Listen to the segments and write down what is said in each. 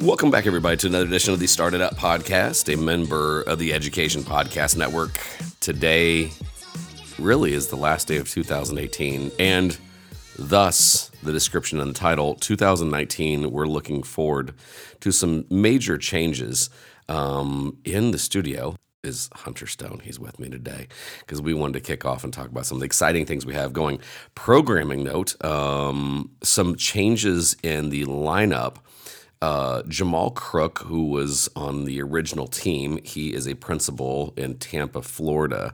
Welcome back, everybody, to another edition of the Started Up Podcast, a member of the Education Podcast Network. Today really is the last day of 2018, and thus the description and the title 2019. We're looking forward to some major changes um, in the studio. Is Hunter Stone? He's with me today because we wanted to kick off and talk about some of the exciting things we have going. Programming note: um, some changes in the lineup uh, Jamal Crook, who was on the original team, he is a principal in Tampa, Florida.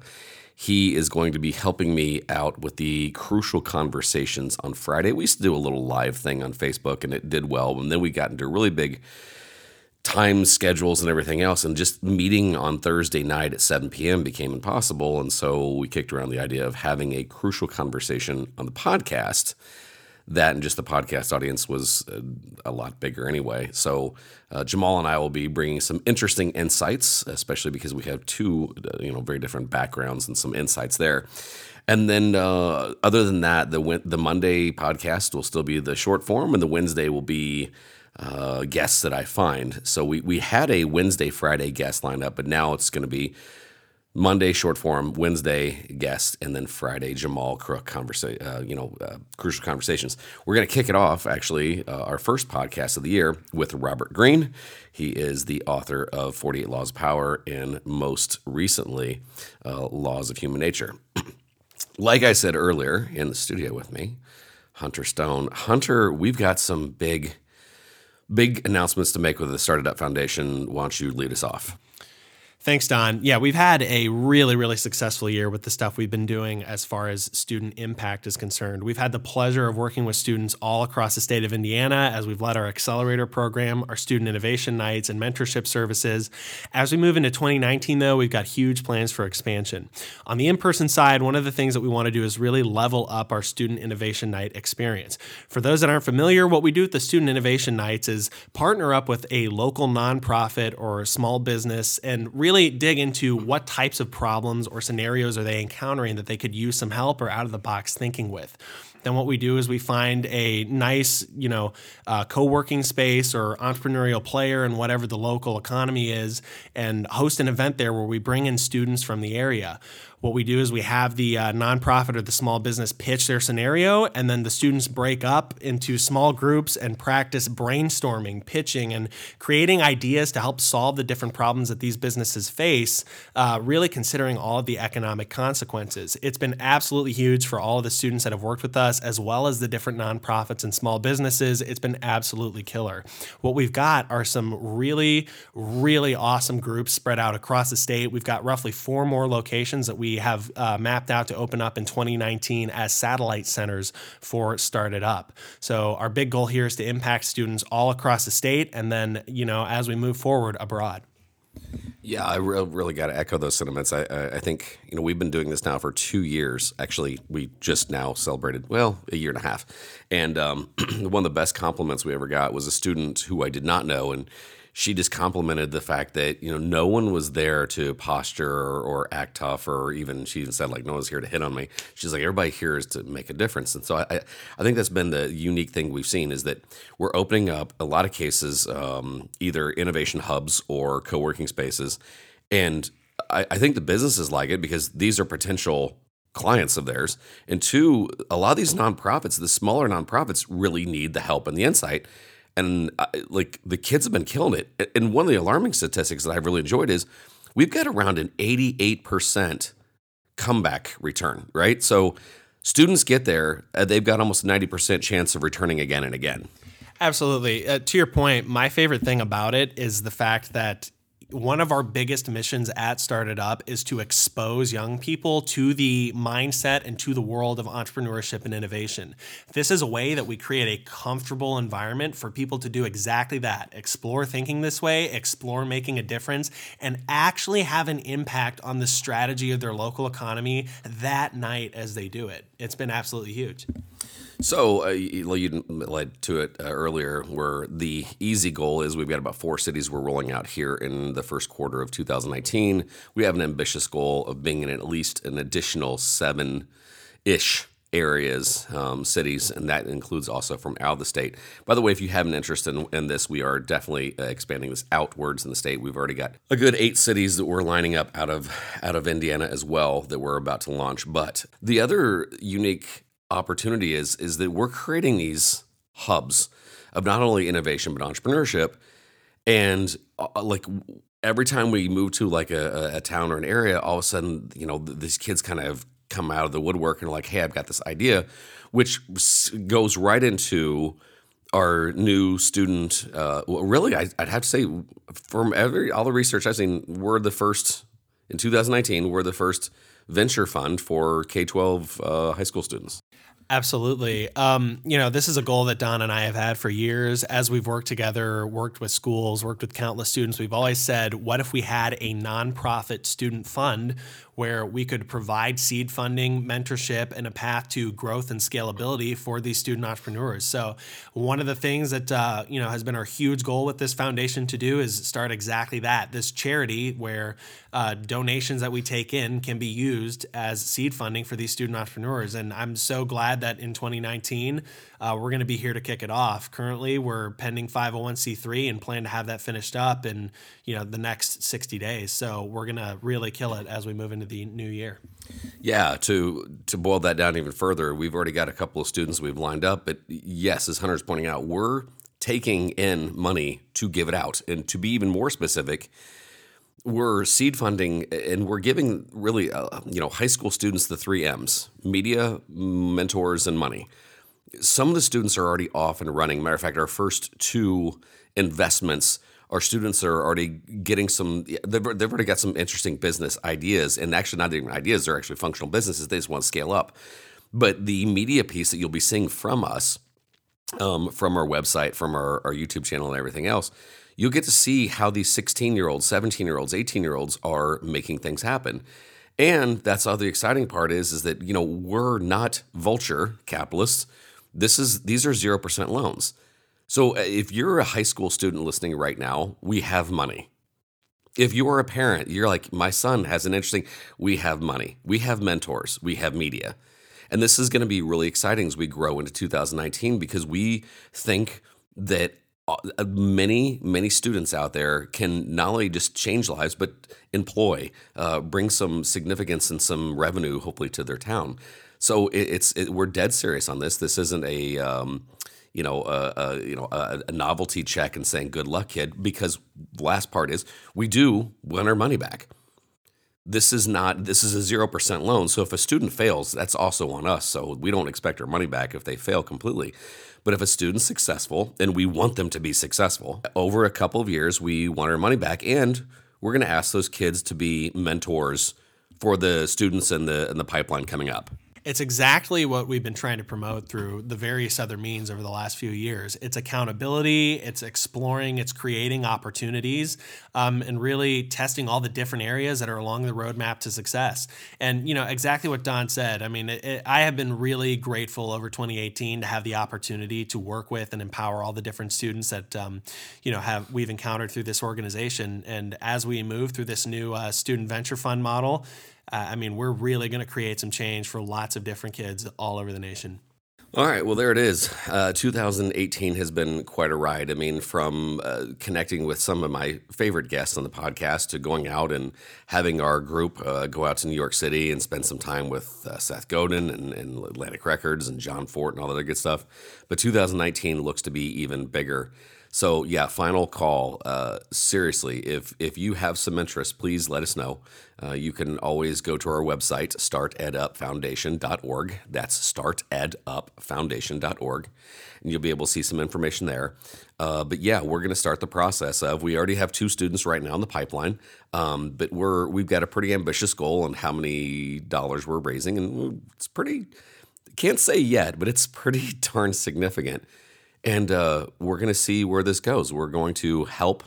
He is going to be helping me out with the crucial conversations on Friday. We used to do a little live thing on Facebook and it did well. And then we got into really big time schedules and everything else. And just meeting on Thursday night at 7 p.m. became impossible. And so we kicked around the idea of having a crucial conversation on the podcast that and just the podcast audience was a, uh, a lot bigger anyway. So uh, Jamal and I will be bringing some interesting insights, especially because we have two uh, you know very different backgrounds and some insights there. And then uh, other than that, the the Monday podcast will still be the short form, and the Wednesday will be. Uh, guests that I find. So we, we had a Wednesday, Friday guest lineup, but now it's going to be Monday short form, Wednesday guest, and then Friday Jamal Crook conversation. Uh, you know, uh, crucial conversations. We're going to kick it off actually uh, our first podcast of the year with Robert Greene. He is the author of Forty Eight Laws of Power and most recently uh, Laws of Human Nature. like I said earlier in the studio with me, Hunter Stone. Hunter, we've got some big, big announcements to make with the Started Up Foundation. Why don't you lead us off? Thanks, Don. Yeah, we've had a really, really successful year with the stuff we've been doing as far as student impact is concerned. We've had the pleasure of working with students all across the state of Indiana as we've led our accelerator program, our student innovation nights, and mentorship services. As we move into 2019, though, we've got huge plans for expansion. On the in person side, one of the things that we want to do is really level up our student innovation night experience. For those that aren't familiar, what we do with the student innovation nights is partner up with a local nonprofit or a small business and really really dig into what types of problems or scenarios are they encountering that they could use some help or out of the box thinking with then what we do is we find a nice, you know, uh, co-working space or entrepreneurial player in whatever the local economy is, and host an event there where we bring in students from the area. What we do is we have the uh, nonprofit or the small business pitch their scenario, and then the students break up into small groups and practice brainstorming, pitching, and creating ideas to help solve the different problems that these businesses face, uh, really considering all of the economic consequences. It's been absolutely huge for all of the students that have worked with us, as well as the different nonprofits and small businesses. It's been absolutely killer. What we've got are some really, really awesome groups spread out across the state. We've got roughly four more locations that we have uh, mapped out to open up in 2019 as satellite centers for Started Up. So our big goal here is to impact students all across the state, and then you know as we move forward abroad. Yeah, I re- really got to echo those sentiments. I, I, think you know we've been doing this now for two years. Actually, we just now celebrated well a year and a half, and um, one of the best compliments we ever got was a student who I did not know, and she just complimented the fact that you know no one was there to posture or, or, act tough or even she even said like no one's here to hit on me. She's like everybody here is to make a difference. And so i i think that's been the unique thing we've seen is that we're opening up a lot of cases um, either innovation hubs or co-working spaces. And I, I think the businesses like it because these are potential clients of theirs. And two a lot of these nonprofits the smaller nonprofits really need the help and the insight and I, like the kids have been killing it. And one of the alarming statistics that I've really enjoyed is we've got around an 88% comeback return, right? So students get there, uh, they've got almost a 90% chance of returning again and again. Absolutely. Uh, to your point, my favorite thing about it is the fact that one of our biggest missions at Started Up is to expose young people to the mindset and to the world of entrepreneurship and innovation. This is a way that we create a comfortable environment for people to do exactly that explore thinking this way, explore making a difference, and actually have an impact on the strategy of their local economy that night as they do it. It's been absolutely huge. So uh, you led to it uh, earlier, where the easy goal is we've got about four cities we're rolling out here in the first quarter of 2019. We have an ambitious goal of being in at least an additional seven ish areas, um, cities, and that includes also from out of the state. By the way, if you have an interest in, in this, we are definitely uh, expanding this outwards in the state. We've already got a good eight cities that we're lining up out of out of Indiana as well that we're about to launch. But the other unique opportunity is is that we're creating these hubs of not only innovation but entrepreneurship, and uh, like every time we move to like a, a, town or an area, all of a sudden, you know, these kids kind of come out of the woodwork and are like, hey, I've got this idea, which goes right into our new student. Uh, well, really, I, would have to say, from every all the research I've seen, we're the first in 2019. We're the first venture fund for K 12 uh, high school students. Absolutely. Um, you know, this is a goal that Don and I have had for years. As we've worked together, worked with schools, worked with countless students, we've always said, what if we had a nonprofit student fund where we could provide seed funding, mentorship, and a path to growth and scalability for these student entrepreneurs? So, one of the things that uh, you know has been our huge goal with this foundation to do is start exactly that. This charity where uh, donations that we take in can be used as seed funding for these student entrepreneurs. And I'm so glad that in 2019 uh, we're going to be here to kick it off. Currently, we're pending 501c3 and plan to have that finished up in you know the next 60 days. So we're going to really kill it as we move into the new year. Yeah, to to boil that down even further, we've already got a couple of students we've lined up. But yes, as Hunter's pointing out, we're taking in money to give it out, and to be even more specific we're seed funding and we're giving really uh, you know high school students the three m's media mentors and money some of the students are already off and running. Matter of fact, our first two investments, our students are already getting some. They've, they've already got some interesting business ideas, and actually not even ideas; they're actually functional businesses. They just want to scale up. But the media piece that you'll be seeing from us, um, from our website, from our, our YouTube channel, and everything else, you'll get to see how these 16 year olds, 17 year olds, 18 year olds are making things happen. And that's the exciting part is, is that, you know, we're not vulture capitalists this is these are 0% loans. So uh, if you're a high school student listening right now, we have money. If you are a parent, you're like, my son has an interesting, we have money, we have mentors, we have media. And this is going to be really exciting as we grow into 2019 because we think that uh, many, many students out there can not only just change lives, but employ, uh, bring some significance and some revenue, hopefully, to their town. So it, it's it, we're dead serious on this. This isn't a um, you know a, a you know a, a, novelty check and saying good luck, kid. Because the last part is we do want our money back. This is not this is a zero percent loan. So if a student fails, that's also on us. So we don't expect our money back if they fail completely. But if a student's successful, and we want them to be successful, over a couple of years, we want our money back, and we're going to ask those kids to be mentors for the students and the in the pipeline coming up. It's exactly what we've been trying to promote through the various other means over the last few years. It's accountability, it's exploring, it's creating opportunities, um, and really testing all the different areas that are along the roadmap to success. And you know exactly what Don said. I mean, it, it, I have been really grateful over 2018 to have the opportunity to work with and empower all the different students that um, you know have we've encountered through this organization. And as we move through this new uh, student venture fund model uh, I mean, we're really going to create some change for lots of different kids all over the nation. All right, well, there it is. Uh, 2018 has been quite a ride. I mean, from uh, connecting with some of my favorite guests on the podcast to going out and having our group uh, go out to New York City and spend some time with uh, Seth Godin and, and, Atlantic Records and John Fort and all that good stuff. But 2019 looks to be even bigger. So yeah, final call. Uh, seriously, if if you have some interest, please let us know. Uh, you can always go to our website, startedupfoundation.org. That's startedupfoundation.org, and you'll be able to see some information there. Uh, but yeah, we're going to start the process of. We already have two students right now in the pipeline, um, but we're we've got a pretty ambitious goal on how many dollars we're raising, and it's pretty. Can't say yet, but it's pretty darn significant. And uh, we're going to see where this goes. We're going to help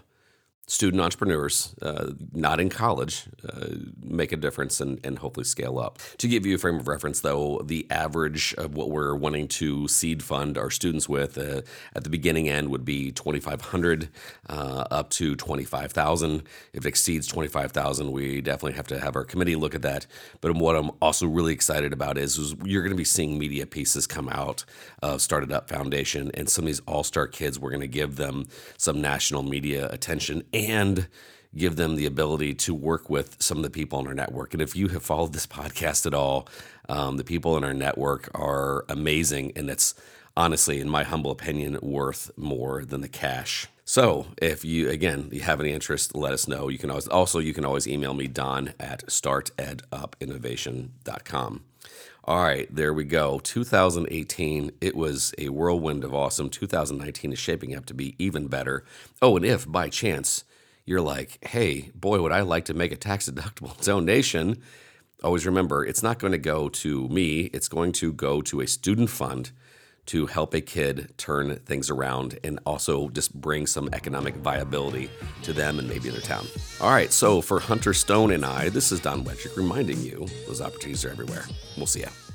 student entrepreneurs, uh, not in college, uh, make a difference and, and hopefully scale up. To give you a frame of reference, though, the average of what we're wanting to seed fund our students with uh, at the beginning end would be 2,500 uh, up to 25,000. If it exceeds 25,000, we definitely have to have our committee look at that. But what I'm also really excited about is, is you're going to be seeing media pieces come out of Started Up Foundation and some of these all star kids. We're going to give them some national media attention and give them the ability to work with some of the people in our network. And if you have followed this podcast at all, um, the people in our network are amazing. And it's honestly, in my humble opinion, worth more than the cash. So if you again you have any interest, let us know. You can always also you can always email me Don at startedupinnovation.com. All right, there we go. 2018, it was a whirlwind of awesome. 2019 is shaping up to be even better. Oh, and if by chance you're like, hey, boy, would I like to make a tax deductible donation, always remember it's not going to go to me, it's going to go to a student fund to help a kid turn things around and also just bring some economic viability to them and maybe their town. All right, so for Hunter Stone and I, this is Don Wettrick reminding you those opportunities are everywhere. We'll see you.